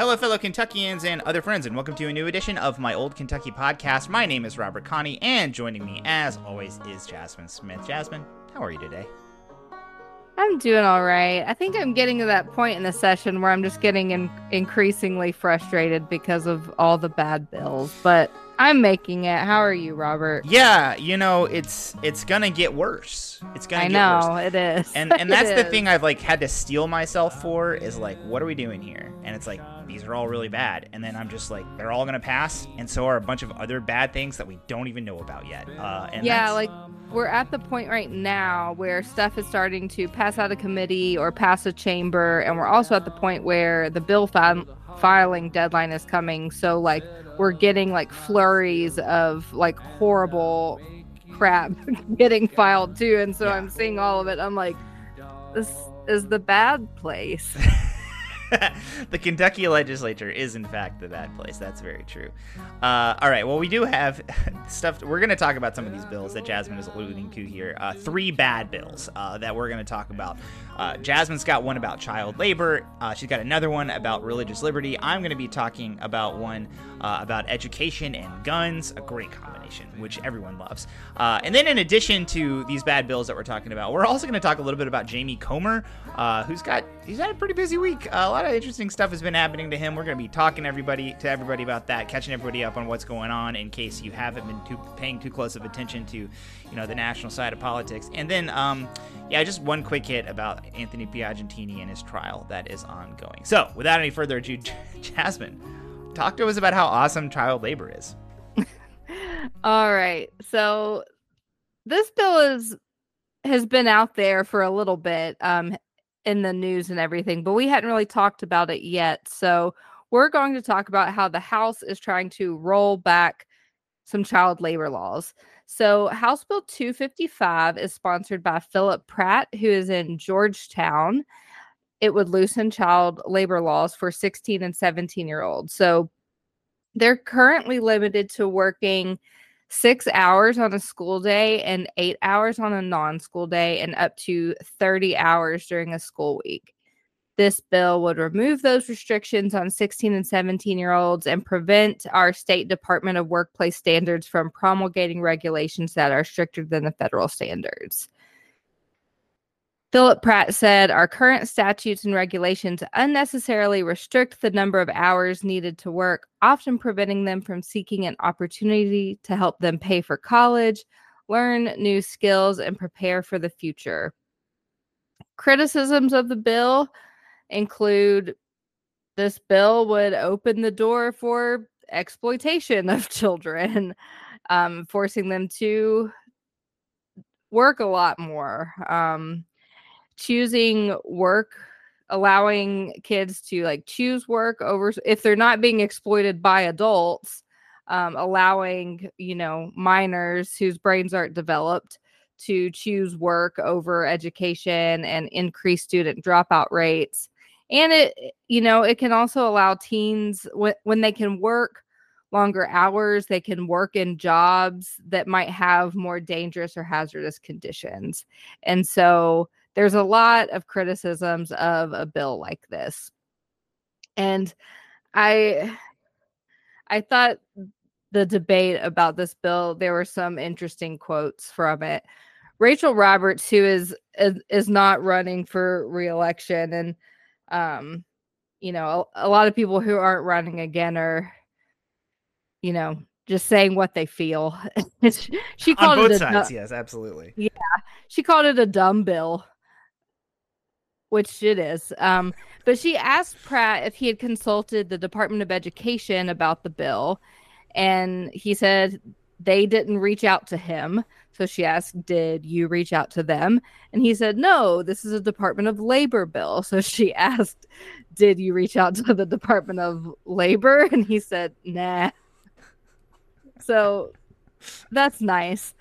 Hello, fellow Kentuckians and other friends, and welcome to a new edition of my Old Kentucky podcast. My name is Robert Kahne, and joining me, as always, is Jazmin Smith. Jazmin, how are you today? I'm doing all right. I think I'm getting to that point in the session where I'm just getting in- increasingly frustrated because of all the bad bills, but I'm making it. How are you, Robert? Yeah, you know, it's it's gonna get worse. It's gonna I get know worse. it is. And and that's the is. thing I've like had to steel myself for is like, what are we doing here? And it's like these are all really bad. And then I'm just like, they're all gonna pass, and so are a bunch of other bad things that we don't even know about yet. Uh, and yeah, like we're at the point right now where stuff is starting to pass out of committee or pass a chamber, and we're also at the point where the bill fi- filing deadline is coming. So like we're getting like flurries of like horrible crap getting filed too, and so Yeah. I'm seeing all of it. I'm like, this is the bad place. the Kentucky legislature is, in fact, the bad place. That's very true. Uh, all right. Well, we do have stuff. We're going to talk about some of these bills that Jazmin is alluding to here. Uh, three bad bills uh, that we're going to talk about. Uh, Jazmin's got one about child labor. Uh, she's got another one about religious liberty. I'm going to be talking about one uh, about education and guns. A great combination, which everyone loves. Uh, and then, in addition to these bad bills that we're talking about, we're also going to talk a little bit about Jamie Comer, uh, who's got he's had a pretty busy week. Uh, a lot of interesting stuff has been happening to him. We're going to be talking everybody to everybody about that, catching everybody up on what's going on in case you haven't been too, paying too close of attention to, you know, the national side of politics. And then, um, yeah, just one quick hit about Anthony Piagentini and his trial that is ongoing. So, without any further ado, Jazmin, talk to us about how awesome child labor is. All right. So this bill is has been out there for a little bit um in the news and everything, but we hadn't really talked about it yet. So we're going to talk about how the House is trying to roll back some child labor laws. So House Bill 255 is sponsored by Phillip Pratt, who is in Georgetown. It would loosen child labor laws for 16 and 17 year olds. So they're currently limited to working six hours on a school day and eight hours on a non school day, and up to 30 hours during a school week. This bill would remove those restrictions on 16 and 17 year olds and prevent our state Department of Workplace standards from promulgating regulations that are stricter than the federal standards. Phillip Pratt said our current statutes and regulations unnecessarily restrict the number of hours needed to work, often preventing them from seeking an opportunity to help them pay for college, learn new skills, and prepare for the future. Criticisms of the bill include this bill would open the door for exploitation of children, um, forcing them to work a lot more. Um, choosing work allowing kids to like choose work over if they're not being exploited by adults um, allowing you know minors whose brains aren't developed to choose work over education and increase student dropout rates and it eh, you know it can also allow teens when, when they can work longer hours they can work in jobs that might have more dangerous or hazardous conditions. And so there's a lot of criticisms of a bill like this. And i i thought the debate about this bill there were some interesting quotes from it. Rachel roberts who is is, is not running for reelection and um you know a, a lot of people who aren't running again are you know just saying what they feel she called it a, sides, du- yes, absolutely. yeah she called it a dumb bill which it is um but she asked pratt if he had consulted the department of education about the bill and he said they didn't reach out to him so she asked did you reach out to them? And he said no this is a department of labor bill. So she asked did you reach out to the department of labor? And he said nah. So that's nice.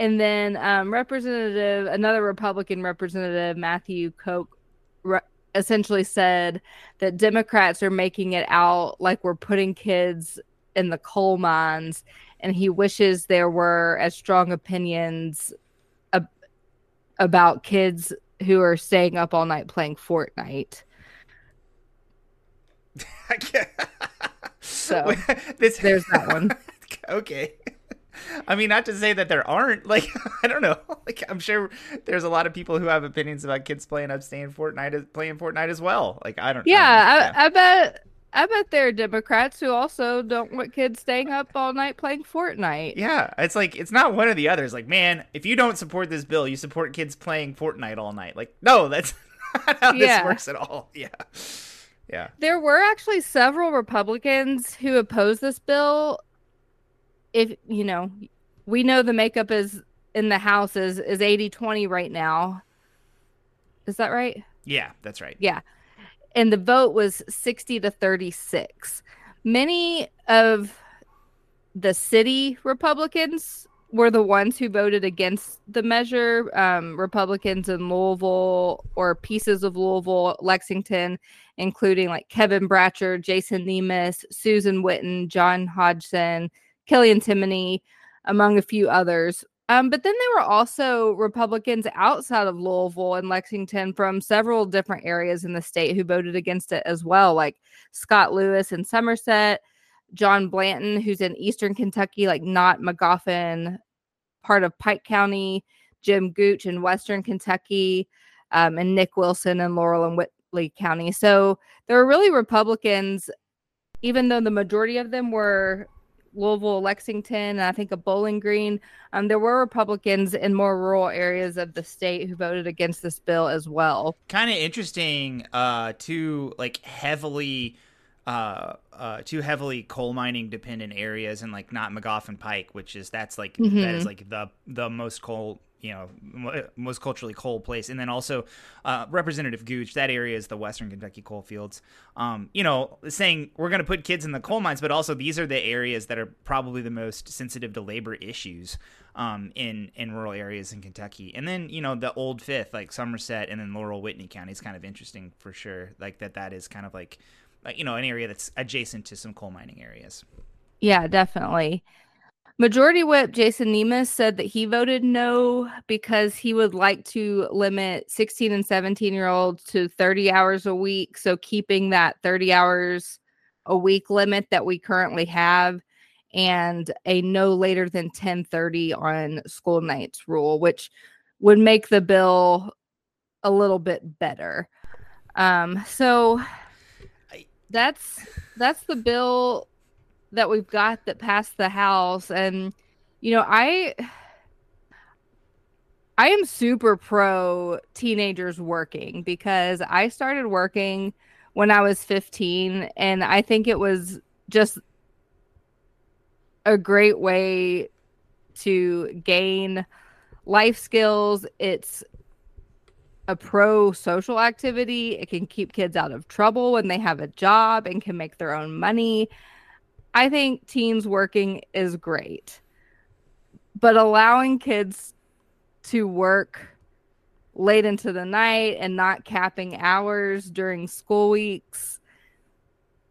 And then um, Representative, another Republican representative, Matthew Koch, re- essentially said that Democrats are making it out like we're putting kids in the coal mines, and he wishes there were as strong opinions ab- about kids who are staying up all night playing Fortnite. so this, there's that one. okay. I mean, not to say that there aren't. Like, I don't know. Like, I'm sure there's a lot of people who have opinions about kids playing up, staying Fortnite, playing Fortnite as well. Like, I don't. Know. Yeah, I, don't I, I bet. I bet there are Democrats who also don't want kids staying up all night playing Fortnite. Yeah, it's like it's not one or the other. It's like, man, if you don't support this bill, you support kids playing Fortnite all night. Like, no, that's not how yeah. this works at all. Yeah. Yeah. There were actually several Republicans who opposed this bill. If, you know, we know the makeup is in the House is, is 80 20 right now. Is that right? Yeah, that's right. Yeah. And the vote was 60 to 36. Many of the city Republicans were the ones who voted against the measure. Um, Republicans in Louisville or pieces of Louisville, Lexington, including like Kevin Bratcher, Jason Nemes, Susan Witten, John Hodgson, Killian Timoney, among a few others. Um, but then there were also Republicans outside of Louisville and Lexington from several different areas in the state who voted against it as well, like Scott Lewis in Somerset, John Blanton, who's in Eastern Kentucky, like Knott Magoffin, part of Pike County, Jim Gooch in Western Kentucky, um, and Nick Wilson in Laurel and Whitley County. So there were really Republicans, even though the majority of them were Louisville, Lexington, and I think a Bowling Green. Um, there were Republicans in more rural areas of the state who voted against this bill as well. Kind of interesting, uh, to like heavily uh, uh, two heavily coal mining dependent areas and like Knott Magoffin Pike, which is that's like mm-hmm. that is like the the most coal you know most culturally coal place. And then also uh, representative gooch that area is the western kentucky coal fields. Um, you know saying we're going to put kids in the coal mines but also these are the areas that are probably the most sensitive to labor issues um, in in rural areas in kentucky. And then you know the old fifth like somerset and then laurel whitley county is kind of interesting for sure like that that is kind of like you know an area that's adjacent to some coal mining areas yeah definitely Majority Whip Jason Nemes said that he voted no because he would like to limit 16 and 17 year olds to 30 hours a week. So keeping that 30 hours a week limit that we currently have and a no later than 1030 on school nights rule, which would make the bill a little bit better. Um, so that's that's the bill that we've got that passed the house. And you know i i am super pro teenagers working because i started working when i was 15 and i think it was just a great way to gain life skills. It's a pro social activity it can keep kids out of trouble when they have a job and can make their own money I think teens working is great. But allowing kids to work late into the night and not capping hours during school weeks,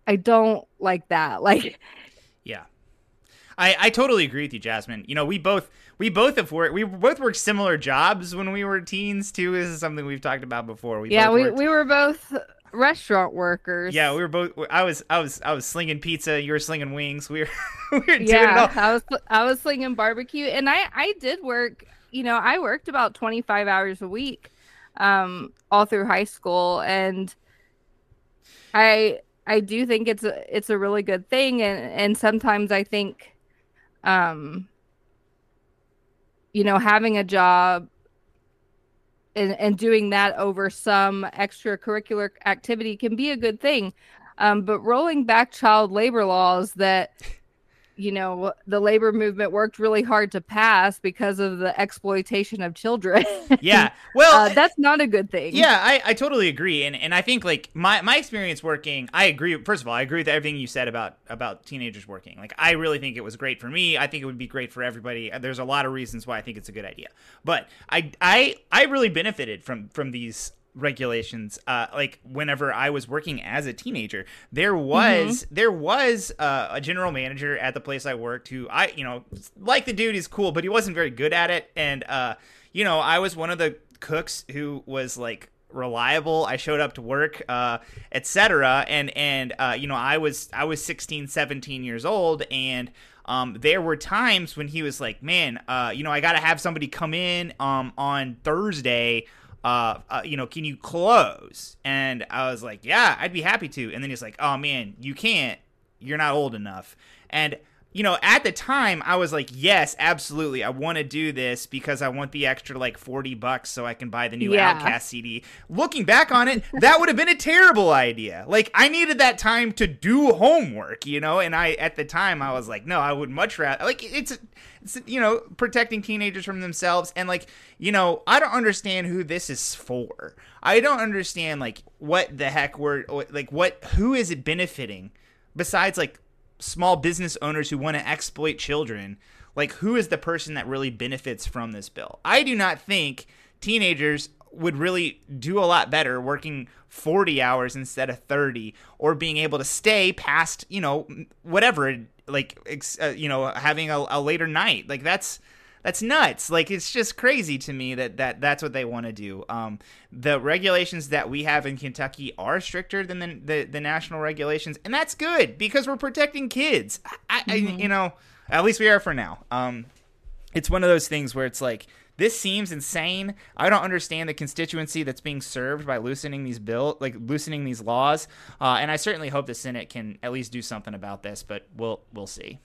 I don't like that. Like Yeah. I, I totally agree with you, Jazmin. You know, we both we both have worked we both worked similar jobs when we were teens too. This is something we've talked about before. We yeah, we, worked... we were both restaurant workers. Yeah, we were both. I was, I was, I was slinging pizza. You were slinging wings. We were, we were yeah, I was, I was slinging barbecue, and I, I did work. You know, I worked about twenty five hours a week, um, all through high school, and I, I do think it's a, it's a really good thing, and and sometimes I think, um, you know, having a job and, and doing that over some extracurricular activity can be a good thing. Um, but rolling back child labor laws that you know the labor movement worked really hard to pass because of the exploitation of children. Yeah well uh, that's not a good thing. Yeah I, I totally agree and and i think like my my experience working i agree first of all i agree with everything you said about about teenagers working. Like i really think it was great for me. I think it would be great for everybody. There's a lot of reasons why i think it's a good idea. But i i i really benefited from from these regulations uh like whenever i was working as a teenager there was mm-hmm. there was uh, a general manager at the place i worked who i you know like the dude is cool but he wasn't very good at it and uh you know i was one of the cooks who was like reliable. I showed up to work, uh, etc. And and uh, you know, I was I was 16, 17 years old, and um, there were times when he was like, "Man, uh, you know, I got to have somebody come in um, on Thursday." Uh, uh, you know, can you close? And I was like, yeah, I'd be happy to. And then he's like, oh man, you can't. You're not old enough. And you know, at the time, I was like, yes, absolutely. I want to do this because I want the extra like 40 bucks so I can buy the new Yeah. OutKast CD. Looking back on it, that would have been a terrible idea. Like, I needed that time to do homework, you know? And I, at the time, I was like, no, I would much rather, like, it's, it's, you know, protecting teenagers from themselves. And, like, you know, I don't understand who this is for. I don't understand, like, what the heck we're, like, what, who is it benefiting besides, like, small business owners who want to exploit children like who is the person that really benefits from this bill? I do not think teenagers would really do a lot better working 40 hours instead of 30 or being able to stay past you know whatever like uh, you know having a, a later night. Like that's that's nuts like it's just crazy to me that, that that's what they want to do um, the regulations that we have in kentucky are stricter than the, the, the national regulations and that's good because we're protecting kids I, I, you know at least we are for now um, it's one of those things where it's like this seems insane. I don't understand the constituency that's being served by loosening these bill, like loosening these laws. Uh, and I certainly hope the Senate can at least do something about this, but we'll we'll see.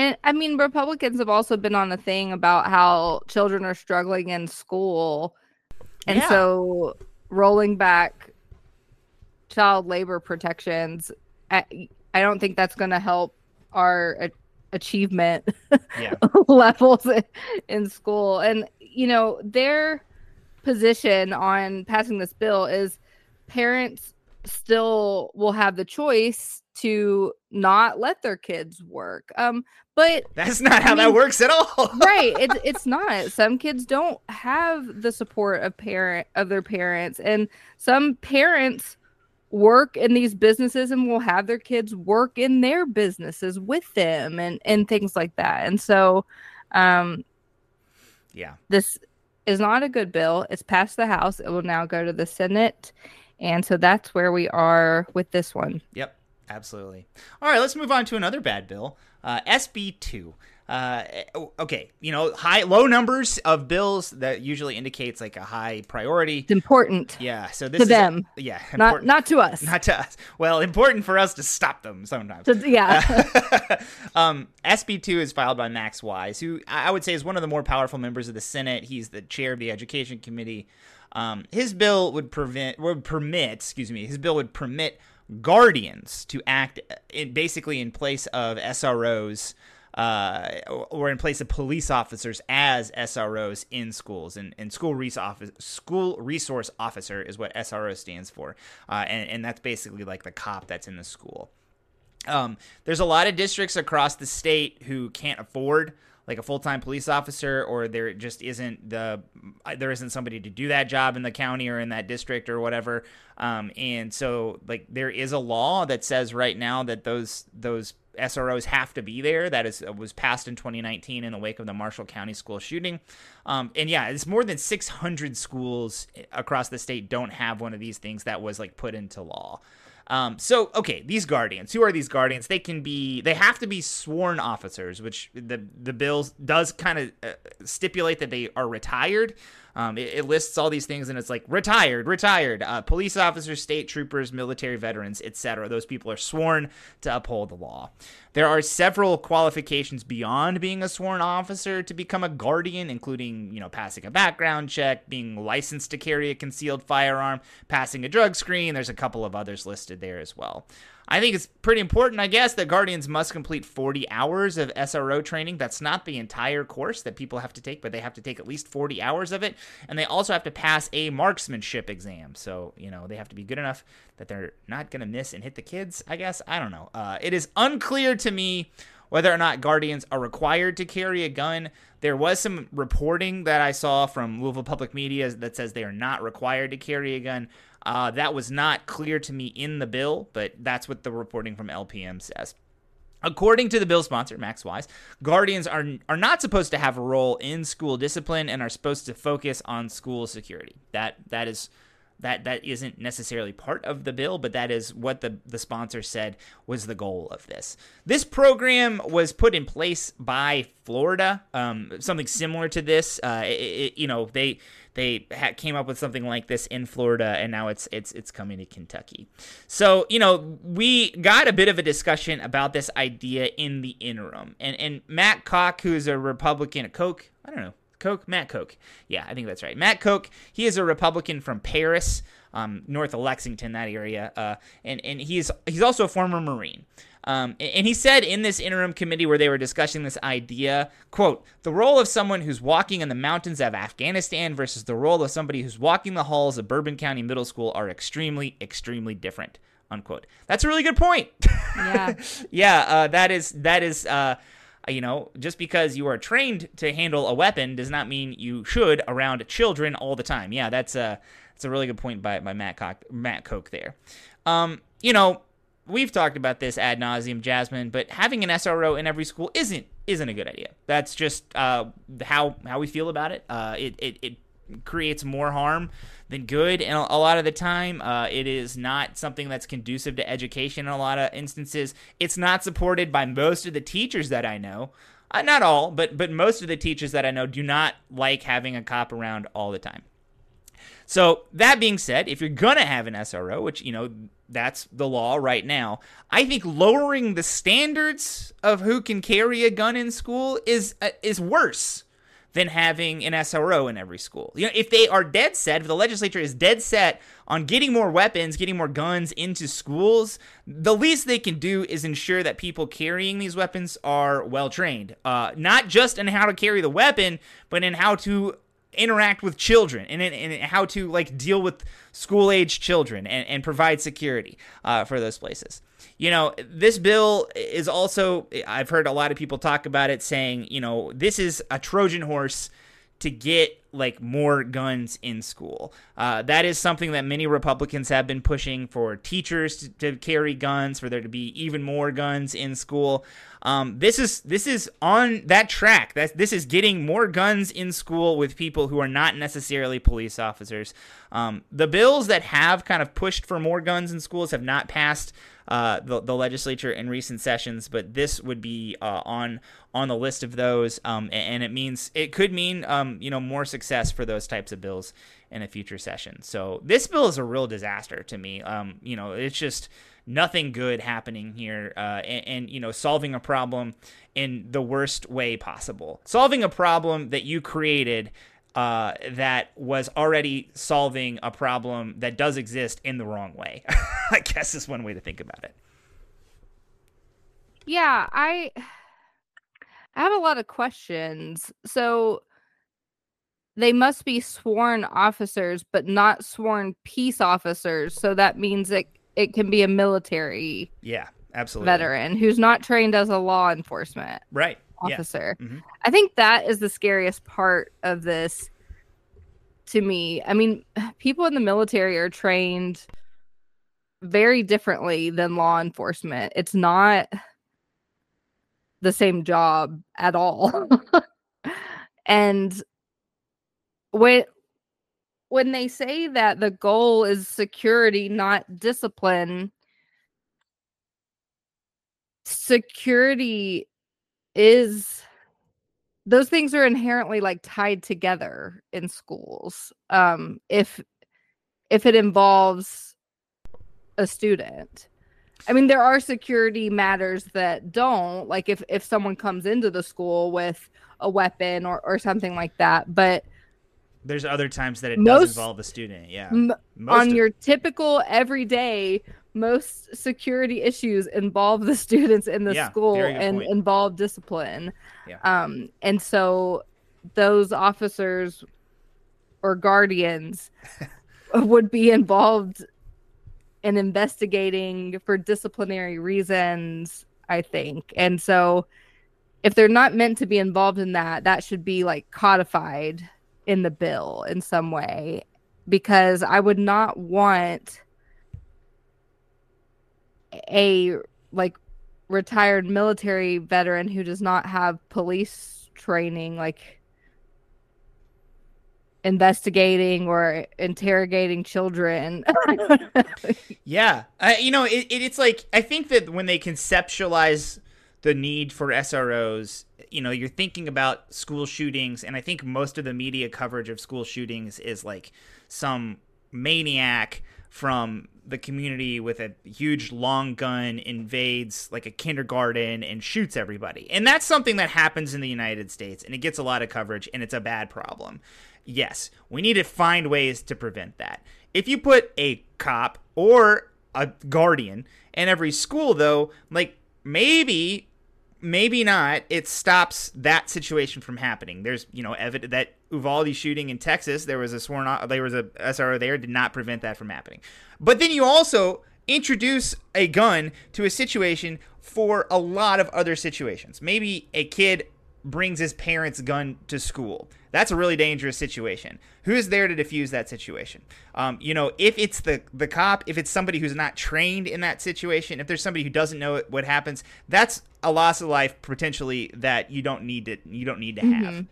And I mean, Republicans have also been on a thing about how children are struggling in school. And Yeah. so rolling back child labor protections, I, I don't think that's going to help our a- achievement Yeah, levels in- in school. And, you know, their position on passing this bill is parents still will have the choice to not let their kids work. Um, but that's not how that mean- works at all. right, it's it's not. Some kids don't have the support of parent of their parents, and some parents work in these businesses and will have their kids work in their businesses with them and and things like that. And so, um, yeah, this is not a good bill. It's passed the House. It will now go to the Senate. And so that's where we are with this one. Yep, absolutely. All right, let's move on to another bad bill, uh, SB two. Uh, okay, you know, high, low numbers of bills that usually indicates like a high priority. It's important, Yeah, so this To is them. yeah, not important- not to us. not to us. Well, important for us to stop them sometimes. To- yeah. um, SB2 is filed by Max Wise, who I I would say is one of the more powerful members of the Senate. He's the chair of the Education Committee. Um, his bill would prevent, would permit, excuse me, his bill would permit guardians to act in basically in place of SROs. Uh, or in place of police officers as SROs in schools, and, and school res- office, school resource officer is what SRO stands for, uh, and and that's basically like the cop that's in the school. Um, there's a lot of districts across the state who can't afford like a full-time police officer or there just isn't the there isn't somebody to do that job in the county or in that district or whatever um, and so like there is a law that says right now that those those SROs have to be there. That is was passed in 2019 in the wake of the Marshall County school shooting. Um, and yeah, it's more than 600 schools across the state don't have one of these things that was like put into law. Um, so okay, these guardians. Who are these guardians? They can be. They have to be sworn officers, which the the bill does kind of uh, stipulate that they are retired. Um, it, it lists all these things, and it's like retired, retired, uh, police officers, state troopers, military veterans, etc. Those people are sworn to uphold the law. There are several qualifications beyond being a sworn officer to become a guardian, including you know passing a background check, being licensed to carry a concealed firearm, passing a drug screen. There's a couple of others listed there as well. I think it's pretty important, I guess, that Guardians must complete 40 hours of SRO training. That's not the entire course that people have to take, but they have to take at least 40 hours of it. And they also have to pass a marksmanship exam. So, you know, they have to be good enough that they're not going to miss and hit the kids, I guess. I don't know. Uh, it is unclear to me whether or not Guardians are required to carry a gun. There was some reporting that I saw from Louisville Public Media that says they are not required to carry a gun. Uh, that was not clear to me in the bill, but that's what the reporting from LPM says. According to the bill sponsor, Max Wise, guardians are are not supposed to have a role in school discipline and are supposed to focus on school security. That that is that that isn't necessarily part of the bill, but that is what the the sponsor said was the goal of this. This program was put in place by Florida, um, something similar to this. Uh, it, it, you know, they they ha- came up with something like this in Florida, and now it's it's it's coming to Kentucky. So you know, we got a bit of a discussion about this idea in the interim, and and Matt Koch, who's a Republican at Koch, I don't know Koch, Matt Koch. Yeah, I think that's right. Matt Koch. He is a Republican from Paris, um, north of Lexington, that area, uh, and and he's he's also a former Marine. Um, and he said in this interim committee where they were discussing this idea, quote, the role of someone who's walking in the mountains of Afghanistan versus the role of somebody who's walking the halls of Bourbon County Middle School are extremely, extremely different. Unquote. That's a really good point. Yeah. yeah. Uh, that is that is. Uh, you know, just because you are trained to handle a weapon does not mean you should around children all the time. Yeah, that's a that's a really good point by by Matt Koch, Matt Koch there. Um, you know, we've talked about this ad nauseum, Jazmin, but having an SRO in every school isn't isn't a good idea. That's just uh, how how we feel about it. Uh, it, it it creates more harm than good, and a, lot of the time, uh, it is not something that's conducive to education. In a lot of instances, it's not supported by most of the teachers that I know. Uh, not all, but but most of the teachers that I know do not like having a cop around all the time. So that being said, if you're gonna have an SRO, which you know that's the law right now, I think lowering the standards of who can carry a gun in school is uh, is worse than having an SRO in every school. You know, if they are dead set, if the legislature is dead set on getting more weapons, getting more guns into schools, the least they can do is ensure that people carrying these weapons are well trained, uh, not just in how to carry the weapon, but in how to interact with children and, and, how to like deal with school age children and, and provide security uh, for those places. You know, this bill is also, I've heard a lot of people talk about it saying, you know, this is a Trojan horse to get like more guns in school. Uh, that is something that many Republicans have been pushing for teachers to, to carry guns, for there to be even more guns in school. Um, this is this is on that track. That this is getting more guns in school with people who are not necessarily police officers. Um, the bills that have kind of pushed for more guns in schools have not passed uh, the, the legislature in recent sessions, but this would be uh, on on the list of those, um, and, it means it could mean um, you know more success for those types of bills in a future session. So this bill is a real disaster to me. Um, you know, it's just nothing good happening here, uh, and, and you know, solving a problem in the worst way possible, solving a problem that you created uh, that was already solving a problem that does exist in the wrong way. I guess is one way to think about it. Yeah, I I have a lot of questions. So they must be sworn officers, but not sworn peace officers. So that means it it can be a military yeah absolutely veteran who's not trained as a law enforcement right officer. Yeah. Mm-hmm. I think that is the scariest part of this to me. I mean, people in the military are trained very differently than law enforcement. It's not the same job at all. and when when they say that the goal is security, not discipline, security is those things are inherently like tied together in schools um if if it involves a student. I mean there are security matters that don't like if if someone comes into the school with a weapon or or something like that but there's other times that it most, does involve a student yeah m- on your typical everyday most security issues involve the students in the yeah, school and point. involve discipline. Yeah. Um, and so those officers or guardians would be involved in investigating for disciplinary reasons, I think. And so if they're not meant to be involved in that, that should be like codified in the bill in some way because I would not want a like retired military veteran who does not have police training like investigating or interrogating children. yeah, uh, you know, it, it, it's like I think that when they conceptualize the need for SROs, you know, you're thinking about school shootings, and I think most of the media coverage of school shootings is like some maniac from the community with a huge long gun invades like a kindergarten and shoots everybody. And that's something that happens in the United States and it gets a lot of coverage and it's a bad problem. Yes, we need to find ways to prevent that. If you put a cop or a guardian in every school though, like maybe maybe not it stops that situation from happening. There's you know evidence that uvalde shooting in texas there was a sworn there was a sro there did not prevent that from happening. But then you also introduce a gun to a situation for a lot of other situations. Maybe a kid brings his parents gun to school that's a really dangerous situation. Who's there to defuse that situation? Um, you know, if it's the the cop, if it's somebody who's not trained in that situation, if there's somebody who doesn't know what happens, that's a loss of life potentially that you don't need to you don't need to have. Mm-hmm.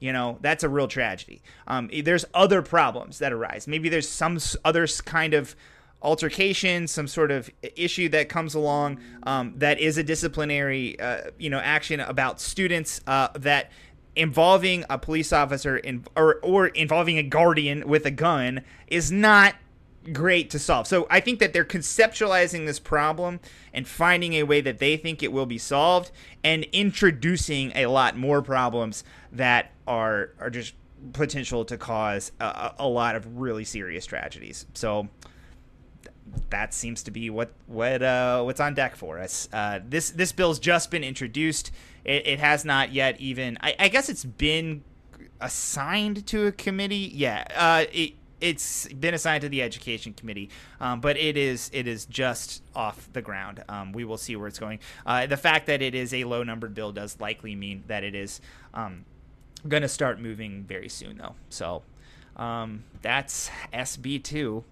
You know, that's a real tragedy. Um, there's other problems that arise. Maybe there's some other kind of altercation, some sort of issue that comes along um, that is a disciplinary, uh, you know, action about students uh, that involving a police officer in, or or involving a guardian with a gun is not great to solve. So I think that they're conceptualizing this problem and finding a way that they think it will be solved and introducing a lot more problems that are are just potential to cause a, a lot of really serious tragedies. So that seems to be what what uh, what's on deck for us. Uh, this this bill's just been introduced. It, it has not yet even. I, I, guess it's been assigned to a committee. Yeah, uh, it it's been assigned to the education committee, um, but it is it is just off the ground. Um, we will see where it's going. Uh, the fact that it is a low numbered bill does likely mean that it is um, going to start moving very soon, though. So um, that's SB two.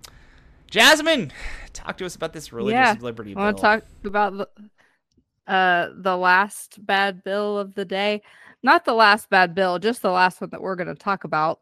Jazmin, talk to us about this religious yeah, liberty bill. I want to talk about the, uh, the last bad bill of the day. Not the last bad bill, just the last one that we're going to talk about.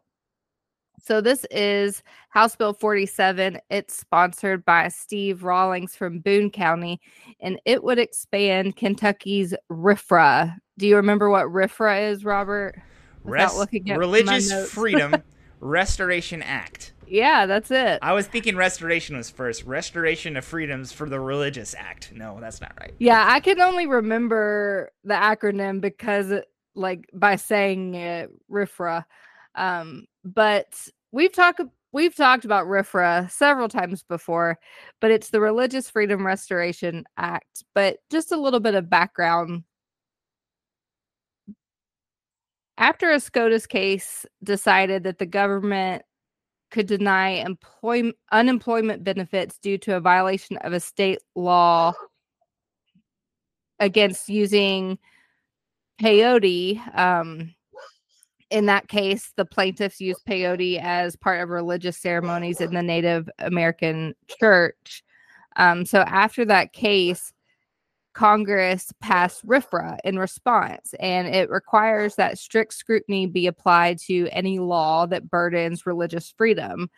So this is House Bill 47. It's sponsored by Steve Rawlings from Boone County, and it would expand Kentucky's RFRA. Do you remember what RFRA is, Robert? Rest, Religious Freedom Restoration Act. Yeah, that's it. I was thinking restoration was first. Restoration of freedoms for the religious act. No, that's not right. Yeah, I can only remember the acronym because, it, like, by saying it, RFRA. Um, but we've talked we've talked about RFRA several times before, but it's the Religious Freedom Restoration Act. But just a little bit of background. After a SCOTUS case decided that the government could deny employment unemployment benefits due to a violation of a state law against using peyote. Um, in that case, the plaintiffs used peyote as part of religious ceremonies in the Native American church. Um, so after that case, Congress passed RFRA in response, and it requires that strict scrutiny be applied to any law that burdens religious freedom,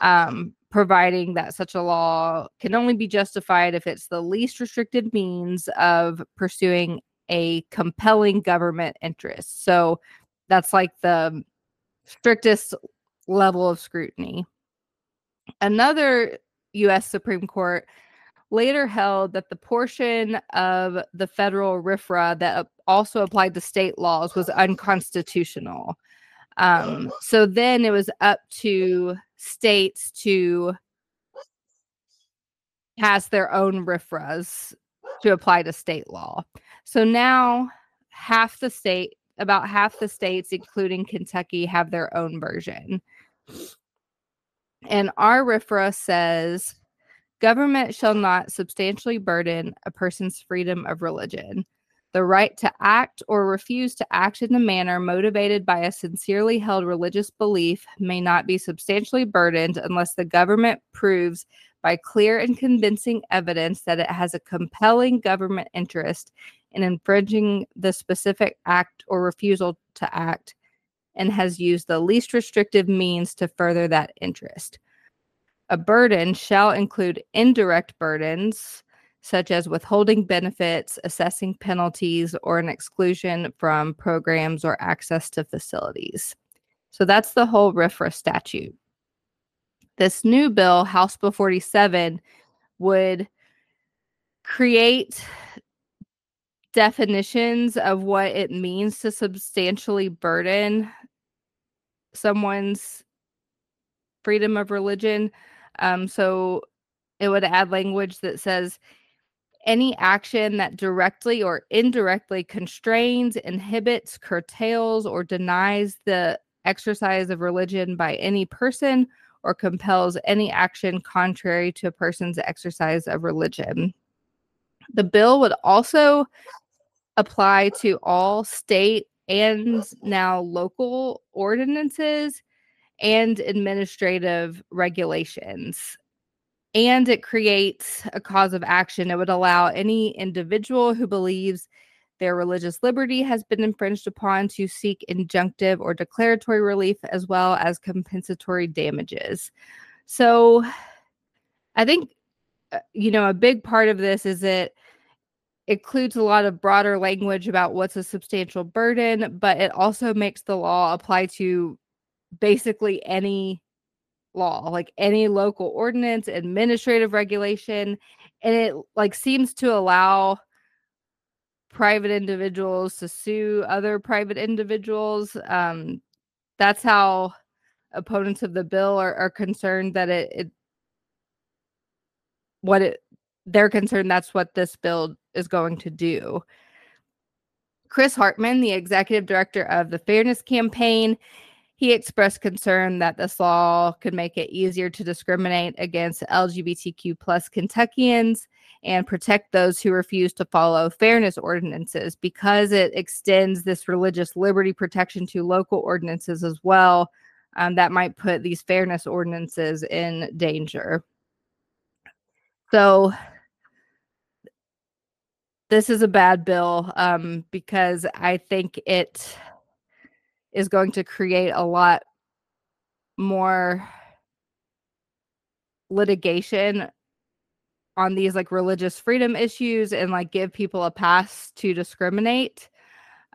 um, providing that such a law can only be justified if it's the least restricted means of pursuing a compelling government interest. So that's like the strictest level of scrutiny. Another U.S. Supreme Court later held that the portion of the federal RFRA that also applied to state laws was unconstitutional. Um, so then it was up to states to pass their own RFRAs to apply to state law. So now half the state, about half the states, including Kentucky, have their own version. And our RFRA says Government shall not substantially burden a person's freedom of religion. The right to act or refuse to act in a manner motivated by a sincerely held religious belief may not be substantially burdened unless the government proves by clear and convincing evidence that it has a compelling government interest in infringing the specific act or refusal to act and has used the least restrictive means to further that interest. A burden shall include indirect burdens, such as withholding benefits, assessing penalties, or an exclusion from programs or access to facilities. So that's the whole RFRA statute. This new bill, House Bill 47, would create definitions of what it means to substantially burden someone's freedom of religion. Um, so it would add language that says any action that directly or indirectly constrains, inhibits, curtails, or denies the exercise of religion by any person or compels any action contrary to a person's exercise of religion. The bill would also apply to all state and now local ordinances and administrative regulations. And it creates a cause of action. It would allow any individual who believes their religious liberty has been infringed upon to seek injunctive or declaratory relief as well as compensatory damages. So I think, uh, you know, a big part of this is it includes a lot of broader language about what's a substantial burden, but it also makes the law apply to basically any law, like any local ordinance, administrative regulation, and it like seems to allow private individuals to sue other private individuals. Um, that's how opponents of the bill are, are concerned that it, it what it they're concerned that's what this bill is going to do. Chris Hartman, the executive director of the Fairness Campaign, he expressed concern that this law could make it easier to discriminate against LGBTQ plus Kentuckians and protect those who refuse to follow fairness ordinances because it extends this religious liberty protection to local ordinances as well. Um, that might put these fairness ordinances in danger. So this is a bad bill um, because I think it is going to create a lot more litigation on these like religious freedom issues and like give people a pass to discriminate.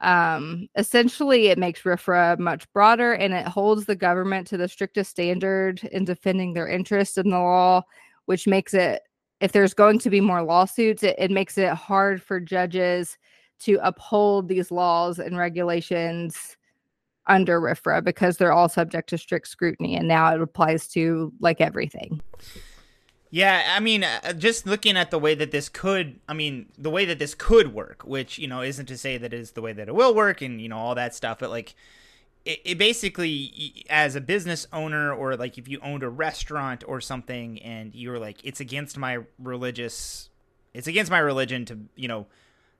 Um, essentially, it makes RFRA much broader and it holds the government to the strictest standard in defending their interest in the law, which makes it if there's going to be more lawsuits, it, it makes it hard for judges to uphold these laws and regulations under RFRA because they're all subject to strict scrutiny. And now it applies to like everything. Yeah, I mean, uh, just looking at the way that this could, I mean, the way that this could work, which, you know, isn't to say that is the way that it will work and, you know, all that stuff, but like, it, it basically as a business owner or like if you owned a restaurant or something and you were like it's against my religious it's against my religion to you know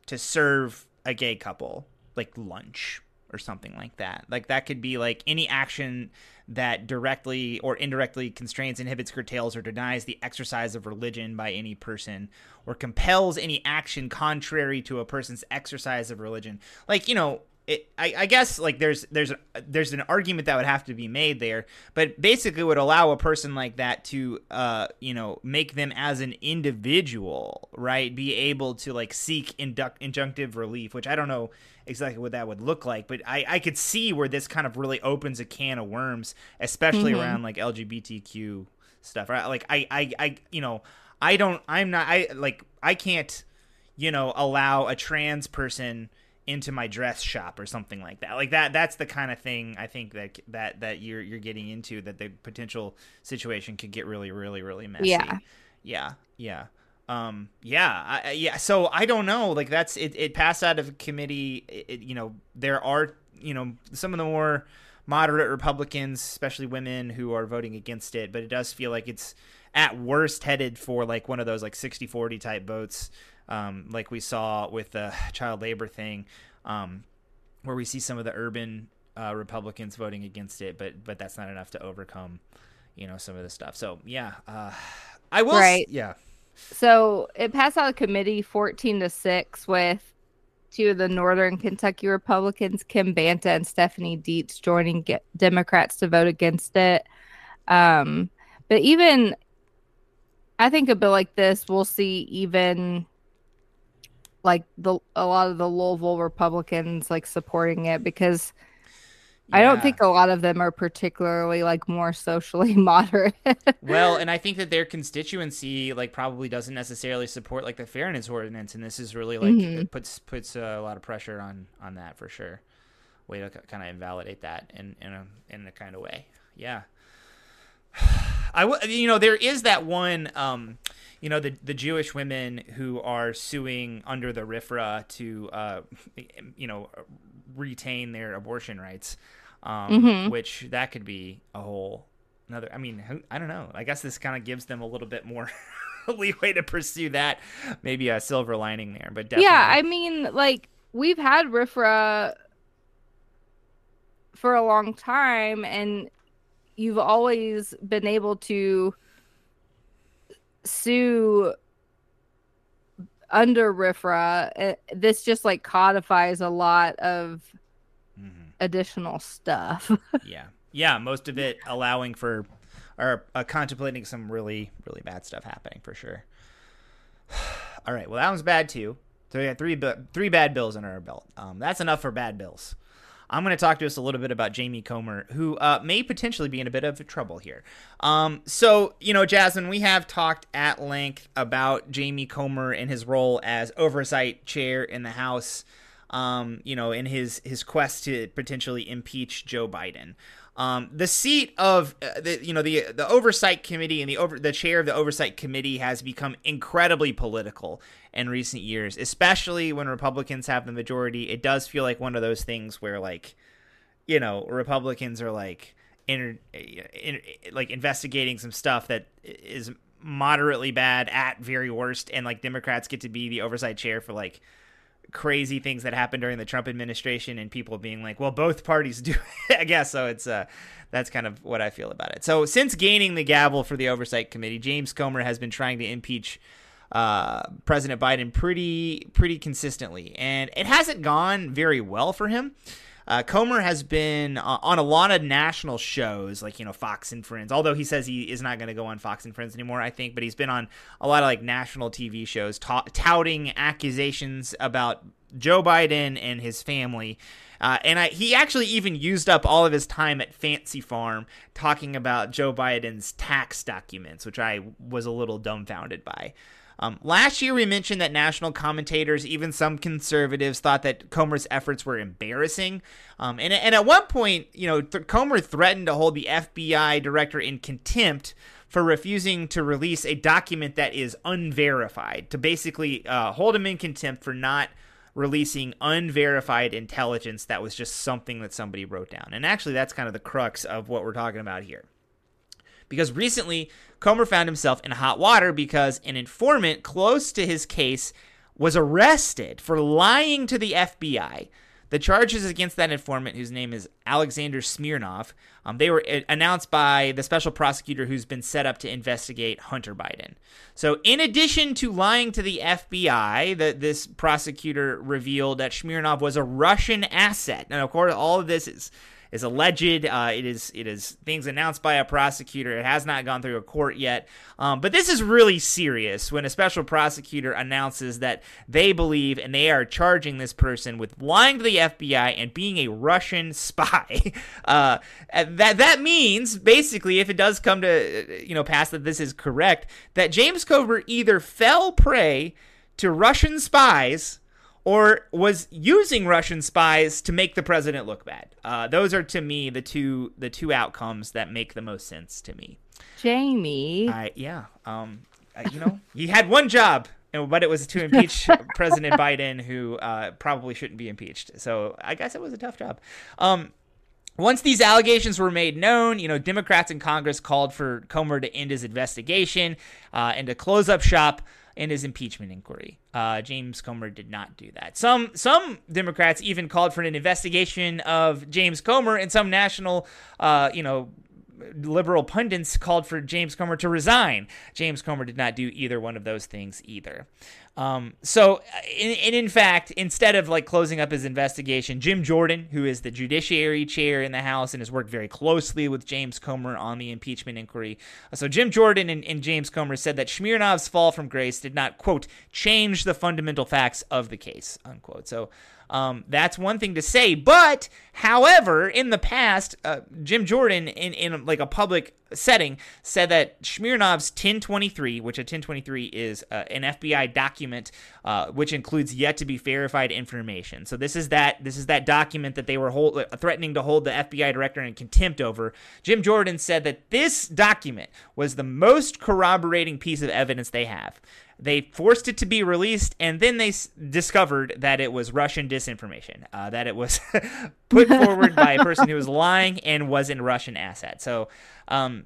to serve a gay couple like lunch or something like that. Like that could be like any action that directly or indirectly constrains inhibits curtails or denies the exercise of religion by any person or compels any action contrary to a person's exercise of religion. Like you know it, I, I, guess like there's there's there's an argument that would have to be made there, but basically would allow a person like that to uh you know make them as an individual right? Be able to like seek induct injunctive relief, which I don't know exactly what that would look like, but I I could see where this kind of really opens a can of worms, especially mm-hmm. around like LGBTQ stuff. Right? Like I I I you know I don't I'm not I like I can't you know allow a trans person into my dress shop or something like that. Like that that's the kind of thing I think that that that you're you're getting into that the potential situation could get really really really messy. Yeah. Yeah. Yeah. Um yeah, I, yeah, so I don't know, like that's it it passed out of committee, it, you know, there are, you know, some of the more moderate Republicans, especially women who are voting against it, but it does feel like it's at worst headed for like one of those like 60-40 type votes um, like we saw with the child labor thing, um, where we see some of the urban uh, Republicans voting against it, but but that's not enough to overcome, you know, some of the stuff. So yeah, uh, I will. Right. S- yeah. So it passed out of committee fourteen to six with two of the Northern Kentucky Republicans, Kim Banta and Stephanie Dietz, joining Democrats to vote against it. Um, but even, I think a bill like this, we'll see even like the a lot of the Louisville Republicans like supporting it because I don't think a lot of them are particularly like more socially moderate. well, and I think that their constituency like probably doesn't necessarily support like the fairness ordinance, and this is really like mm-hmm. puts puts a lot of pressure on on that for sure. Way to kind of invalidate that in in a in a kind of way. Yeah. I w- you know there is that one um you know the the Jewish women who are suing under the RFRA to uh you know retain their abortion rights um, mm-hmm. which that could be a whole another. I mean, who, I don't know. I guess this kind of gives them a little bit more leeway to pursue that. Maybe a silver lining there, but definitely. Yeah, I mean, like we've had RFRA for a long time, and you've always been able to sue under RFRA. This just like codifies a lot of additional stuff. yeah. Yeah, most of it allowing for or uh, contemplating some really really bad stuff happening for sure. All right, well that one's bad too. So we got three three bad bills under our belt. Um, that's enough for bad bills. I'm going to talk to us a little bit about Jamie Comer, who uh, may potentially be in a bit of trouble here. Um, so, you know, Jazmin, we have talked at length about Jamie Comer and his role as oversight chair in the House um, you know, in his his quest to potentially impeach Joe Biden. Um, the seat of uh, the you know the the oversight committee and the over the chair of the oversight committee has become incredibly political in recent years, especially when Republicans have the majority. It does feel like one of those things where like, you know, Republicans are like in, in like investigating some stuff that is moderately bad at very worst, and like Democrats get to be the oversight chair for like crazy things that happened during the Trump administration and people being like, well, both parties do, I guess. So it's, uh, that's kind of what I feel about it. So since gaining the gavel for the oversight committee, James Comer has been trying to impeach uh, President Biden pretty, pretty consistently, and it hasn't gone very well for him. Uh, Comer has been uh, on a lot of national shows, like you know Fox and Friends. Although he says he is not going to go on Fox and Friends anymore, I think. But he's been on a lot of like national TV shows, ta- touting accusations about Joe Biden and his family. Uh, and I, he actually even used up all of his time at Fancy Farm talking about Joe Biden's tax documents, which I was a little dumbfounded by. Um, last year, we mentioned that national commentators, even some conservatives, thought that Comer's efforts were embarrassing. Um, and, and at one point, you know, Th- Comer threatened to hold the FBI director in contempt for refusing to release a document that is unverified, to basically uh, hold him in contempt for not releasing unverified intelligence that was just something that somebody wrote down. And actually, that's kind of the crux of what we're talking about here because recently Comer found himself in hot water because an informant close to his case was arrested for lying to the FBI. The charges against that informant, whose name is Alexander Smirnov, um, they were uh, announced by the special prosecutor who's been set up to investigate Hunter Biden. So, in addition to lying to the FBI, that this prosecutor revealed that Smirnov was a Russian asset. And of course, all of this is is alleged. Uh, it is it is things announced by a prosecutor. It has not gone through a court yet. Um, but this is really serious when a special prosecutor announces that they believe and they are charging this person with lying to the FBI and being a Russian spy. Uh, that that means basically, if it does come to you know pass that this is correct, that James Comer either fell prey to Russian spies or was using Russian spies to make the president look bad. Uh, those are to me the two the two outcomes that make the most sense to me. Jamie, I yeah, um, you know, he had one job, but it was to impeach President Biden, who uh, probably shouldn't be impeached. So I guess it was a tough job. Um, once these allegations were made known, you know, Democrats in Congress called for Comer to end his investigation uh, and to close up shop in his impeachment inquiry. Uh, James Comer did not do that. Some some Democrats even called for an investigation of James Comer, and some national, uh, you know, liberal pundits called for James Comer to resign. James Comer did not do either one of those things either. Um, so, and in, fact, instead of like closing up his investigation, Jim Jordan, who is the Judiciary Chair in the House and has worked very closely with James Comer on the impeachment inquiry, so Jim Jordan and, and James Comer said that Smirnov's fall from grace did not quote change the fundamental facts of the case unquote. So um, that's one thing to say. But, however, in the past, uh, Jim Jordan, in, in like a public setting, said that Smirnov's 1023, which a 1023 is uh, an FBI document uh, which includes yet to be verified information. So this is that this is that document that they were hold, uh, threatening to hold the FBI director in contempt over. Jim Jordan said that this document was the most corroborating piece of evidence they have. They forced it to be released, and then they s- discovered that it was Russian disinformation, uh, that it was put forward by a person who was lying and was in Russian asset. So, um,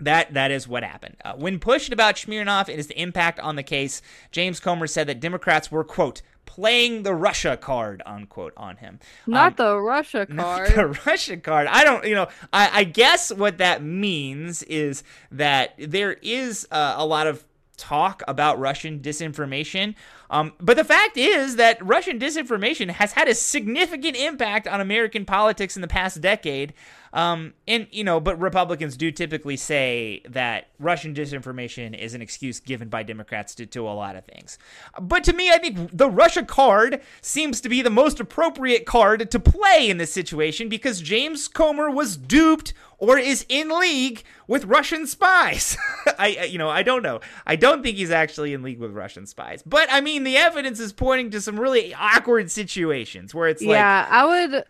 that that is what happened. Uh, when pushed about Smirnov and his impact on the case, James Comer said that Democrats were quote playing the Russia card unquote on him. Not um, the Russia card. the Russia card. I don't. You know. I, I guess what that means is that there is uh, a lot of talk about Russian disinformation. Um, but the fact is that Russian disinformation has had a significant impact on American politics in the past decade. Um, and, you know, but Republicans do typically say that Russian disinformation is an excuse given by Democrats to, to a lot of things. But to me, I think the Russia card seems to be the most appropriate card to play in this situation because James Comer was duped or is in league with Russian spies. I, you know, I don't know. I don't think he's actually in league with Russian spies. But I mean, the evidence is pointing to some really awkward situations where it's yeah, like, yeah, I would.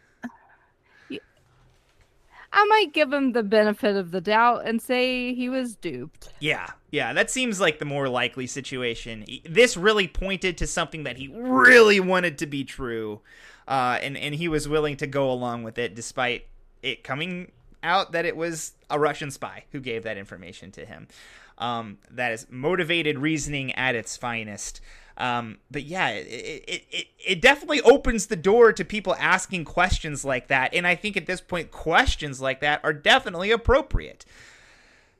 I might give him the benefit of the doubt and say he was duped. Yeah, yeah, that seems like the more likely situation. This really pointed to something that he really wanted to be true, uh, and and he was willing to go along with it despite it coming out that it was a Russian spy who gave that information to him. Um, that is motivated reasoning at its finest. Um, but yeah, it, it, it, it definitely opens the door to people asking questions like that. And I think at this point, questions like that are definitely appropriate.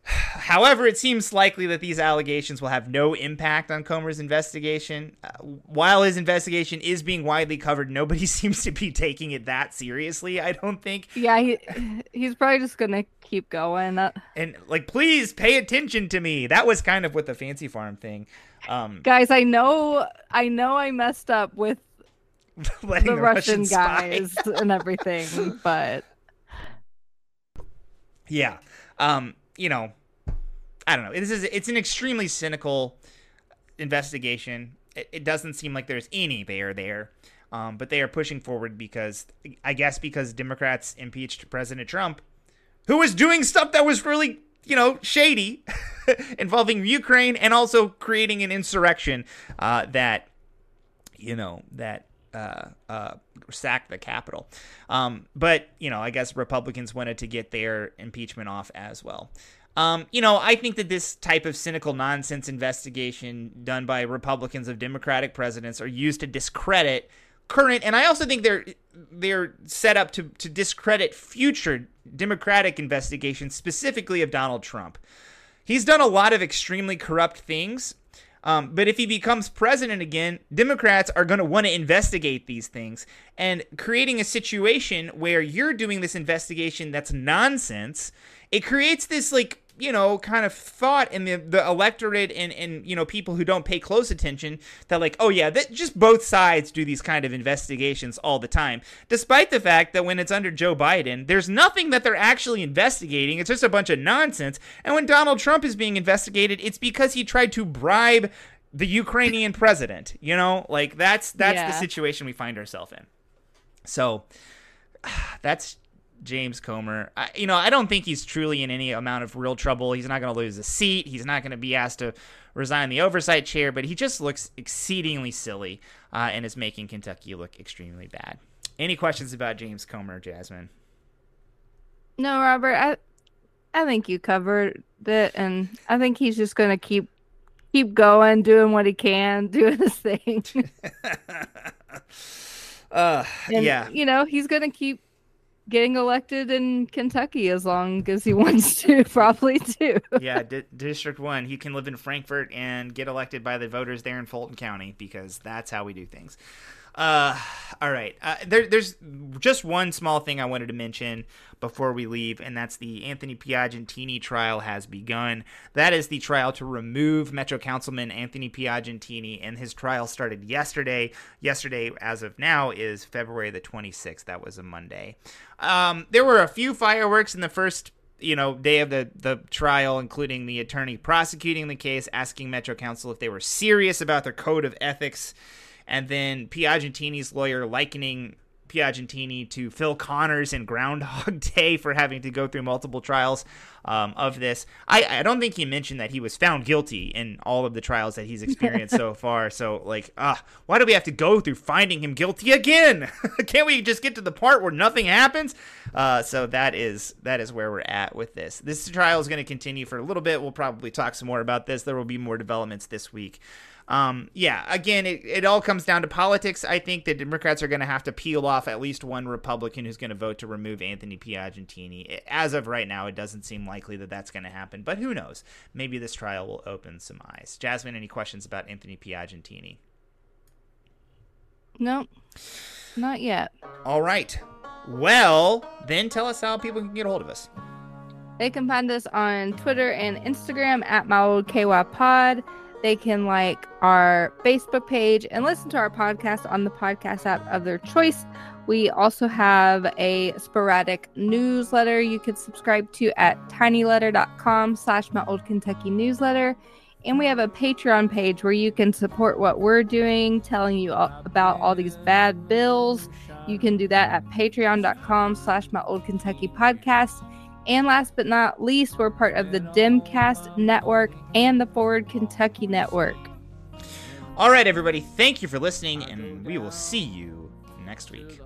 However, it seems likely that these allegations will have no impact on Comer's investigation. Uh, while his investigation is being widely covered, nobody seems to be taking it that seriously, I don't think. Yeah, he, he's probably just going to keep going. And, like, please pay attention to me. That was kind of with the Fancy Farm thing. Um, Guys, I know I know I messed up with the, the Russian, Russian guys and everything, but yeah. Um, you know, I don't know. This is it's an extremely cynical investigation. It, it doesn't seem like there's any bear there. Um, but they are pushing forward because I guess because Democrats impeached President Trump, who was doing stuff that was really, you know, shady, involving Ukraine and also creating an insurrection uh, that, you know, that uh, uh, sack the Capitol. Um, but, you know, I guess Republicans wanted to get their impeachment off as well. Um, you know, I think that this type of cynical nonsense investigation done by Republicans of Democratic presidents are used to discredit current, and I also think they're they're set up to to discredit future Democratic investigations, specifically of Donald Trump. He's done a lot of extremely corrupt things, um, but if he becomes president again, Democrats are going to want to investigate these things. And creating a situation where you're doing this investigation that's nonsense, it creates this like you know, kind of thought in the, the electorate and, and, you know, people who don't pay close attention that, like, oh, yeah, that just both sides do these kind of investigations all the time. Despite the fact that when it's under Joe Biden, there's nothing that they're actually investigating. It's just a bunch of nonsense. And when Donald Trump is being investigated, it's because he tried to bribe the Ukrainian president. You know, like that's that's yeah. the situation we find ourselves in. So that's James Comer. I, you know, I don't think he's truly in any amount of real trouble. He's not going to lose a seat. He's not going to be asked to resign the oversight chair, but he just looks exceedingly silly uh, and is making Kentucky look extremely bad. Any questions about James Comer, Jazmin? No, Robert. I I think you covered it, and I think he's just going to keep keep going, doing what he can, doing his thing. uh, and, yeah. You know, he's going to keep getting elected in Kentucky as long as he wants to, probably too. yeah, D- District 1. He can live in Frankfort and get elected by the voters there in Fulton County because that's how we do things. Uh, all right. Uh, there, there's just one small thing I wanted to mention before we leave, and that's the Anthony Piagentini trial has begun. That is the trial to remove Metro Councilman Anthony Piagentini, and his trial started yesterday. Yesterday, as of now, is February the 26th. That was a Monday. Um, there were a few fireworks in the first you know day of the the trial including the attorney prosecuting the case asking metro council if they were serious about their code of ethics and then Piagentini's lawyer likening Piagentini to Phil Connors in Groundhog Day for having to go through multiple trials um, of this. I, I don't think he mentioned that he was found guilty in all of the trials that he's experienced so far. So, like, uh, why do we have to go through finding him guilty again? Can't we just get to the part where nothing happens? Uh, so that is that is where we're at with this. This trial is going to continue for a little bit. We'll probably talk some more about this. There will be more developments this week. Um, yeah, again, it, it all comes down to politics. I think the Democrats are going to have to peel off at least one Republican who's going to vote to remove Anthony Piagentini. As of right now, it doesn't seem likely that that's going to happen, but who knows? Maybe this trial will open some eyes. Jazmin, any questions about Anthony Piagentini? Nope, not yet. All right. Well, then tell us how people can get a hold of us. They can find us on Twitter and Instagram at KY pod. They can like our Facebook page and listen to our podcast on the podcast app of their choice. We also have a sporadic newsletter you could subscribe to at tinyletter.com slash my old Kentucky newsletter. And we have a Patreon page where you can support what we're doing, telling you all about all these bad bills. You can do that at patreon.com slash my old Kentucky podcast. And last but not least, we're part of the DemCast Network and the Forward Kentucky Network. All right, everybody, thank you for listening, and we will see you next week.